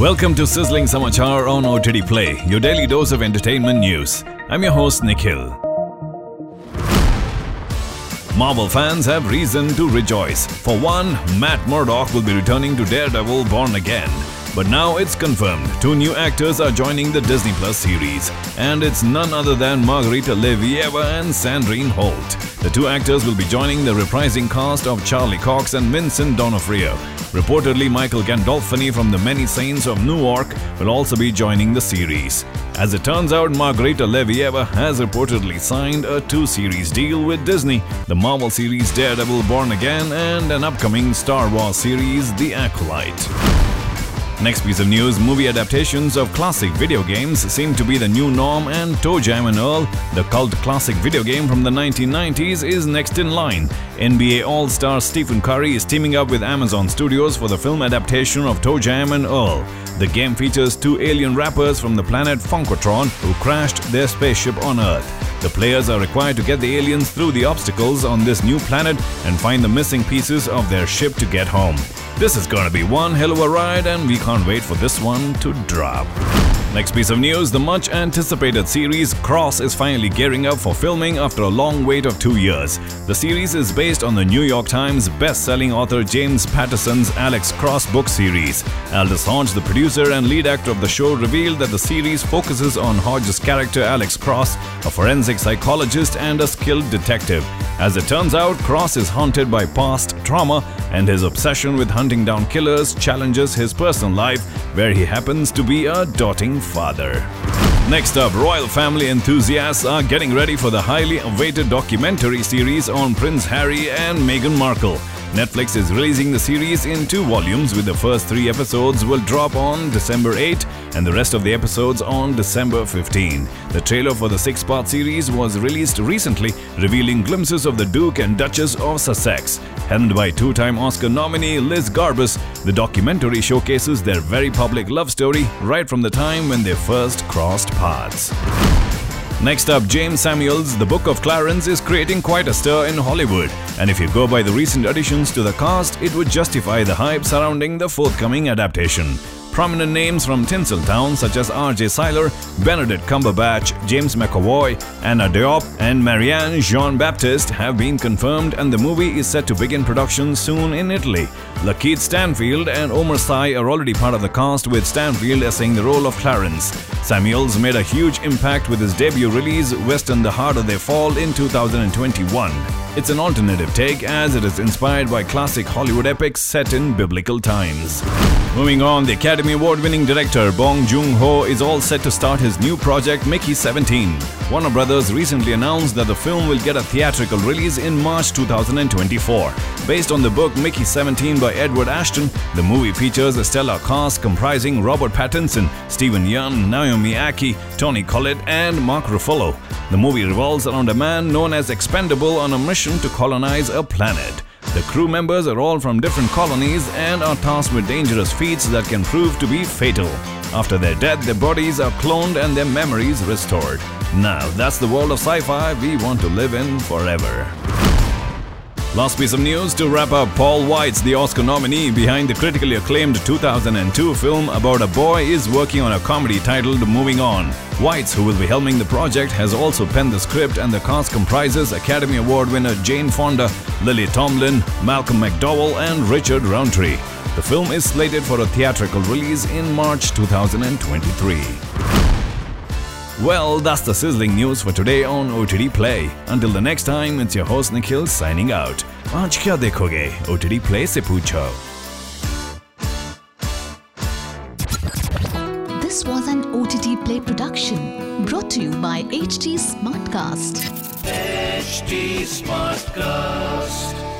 Welcome to Sizzling Samachar on OTT Play, your daily dose of entertainment news. I'm your host Nikhil. Marvel fans have reason to rejoice. For one, Matt Murdock will be returning to Daredevil Born Again. But now it's confirmed two new actors are joining the Disney Plus series, and it's none other than Margarita Levieva and Sandrine Holt. The two actors will be joining the reprising cast of Charlie Cox and Vincent D'Onofrio. Reportedly, Michael Gandolfini from The Many Saints of Newark will also be joining the series. As it turns out, Margarita Levieva has reportedly signed a two series deal with Disney the Marvel series Daredevil Born Again and an upcoming Star Wars series The Acolyte. Next piece of news movie adaptations of classic video games seem to be the new norm, and ToeJam and Earl, the cult classic video game from the 1990s, is next in line. NBA All Star Stephen Curry is teaming up with Amazon Studios for the film adaptation of ToeJam and Earl. The game features two alien rappers from the planet Funkotron who crashed their spaceship on Earth. The players are required to get the aliens through the obstacles on this new planet and find the missing pieces of their ship to get home. This is gonna be one hell of a ride, and we can't wait for this one to drop. Next piece of news the much anticipated series Cross is finally gearing up for filming after a long wait of two years. The series is based on the New York Times best selling author James Patterson's Alex Cross book series. Aldis Hodge, the producer and lead actor of the show, revealed that the series focuses on Hodge's character Alex Cross, a forensic psychologist and a skilled detective. As it turns out, Cross is haunted by past trauma, and his obsession with hunting down killers challenges his personal life, where he happens to be a doting father. Next up, royal family enthusiasts are getting ready for the highly awaited documentary series on Prince Harry and Meghan Markle. Netflix is releasing the series in two volumes, with the first three episodes will drop on December 8 and the rest of the episodes on December 15. The trailer for the six-part series was released recently, revealing glimpses of the Duke and Duchess of Sussex. Helmed by two-time Oscar nominee Liz Garbus, the documentary showcases their very public love story right from the time when they first crossed paths. Next up, Jeymes Samuels' The Book of Clarence is creating quite a stir in Hollywood, and if you go by the recent additions to the cast, it would justify the hype surrounding the forthcoming adaptation. Prominent names from Tinseltown such as R.J. Cyler, Benedict Cumberbatch, James McAvoy, Anna Diop, and Marianne Jean-Baptiste have been confirmed and the movie is set to begin production soon in Italy. LaKeith Stanfield and Omar Sy are already part of the cast with Stanfield essaying the role of Clarence. Samuels made a huge impact with his debut release Western The Harder They Fall in 2021. It's an alternative take as it is inspired by classic Hollywood epics set in biblical times. Moving on, the Academy Award winning director Bong Joon Ho is all set to start his new project Mickey 17. Warner Brothers recently announced that the film will get a theatrical release in March 2024. Based on the book Mickey 17 by Edward Ashton, the movie features a stellar cast comprising Robert Pattinson, Steven Yeun, Naomi Ackie, Toni Collette, and Mark Ruffalo. The movie revolves around a man known as Expendable on a mission to colonize a planet. The crew members are all from different colonies and are tasked with dangerous feats that can prove to be fatal. After their death, their bodies are cloned and their memories restored. Now, that's the world of sci fi we want to live in forever. Last piece of news to wrap up Paul Weitz, the Oscar nominee behind the critically acclaimed 2002 film about a boy, is working on a comedy titled Moving On. Weitz, who will be helming the project, has also penned the script, and the cast comprises Academy Award winner Jane Fonda, Lily Tomlin, Malcolm McDowell, and Richard Roundtree. The film is slated for a theatrical release in March 2023. Well, that's the sizzling news for today on OTT Play. Until the next time, it's your host Nikhil signing out. Aaj kya dekhoge? OTT Play se पूछो. This was an OTT Play production brought to you by HT Smartcast. HT Smartcast.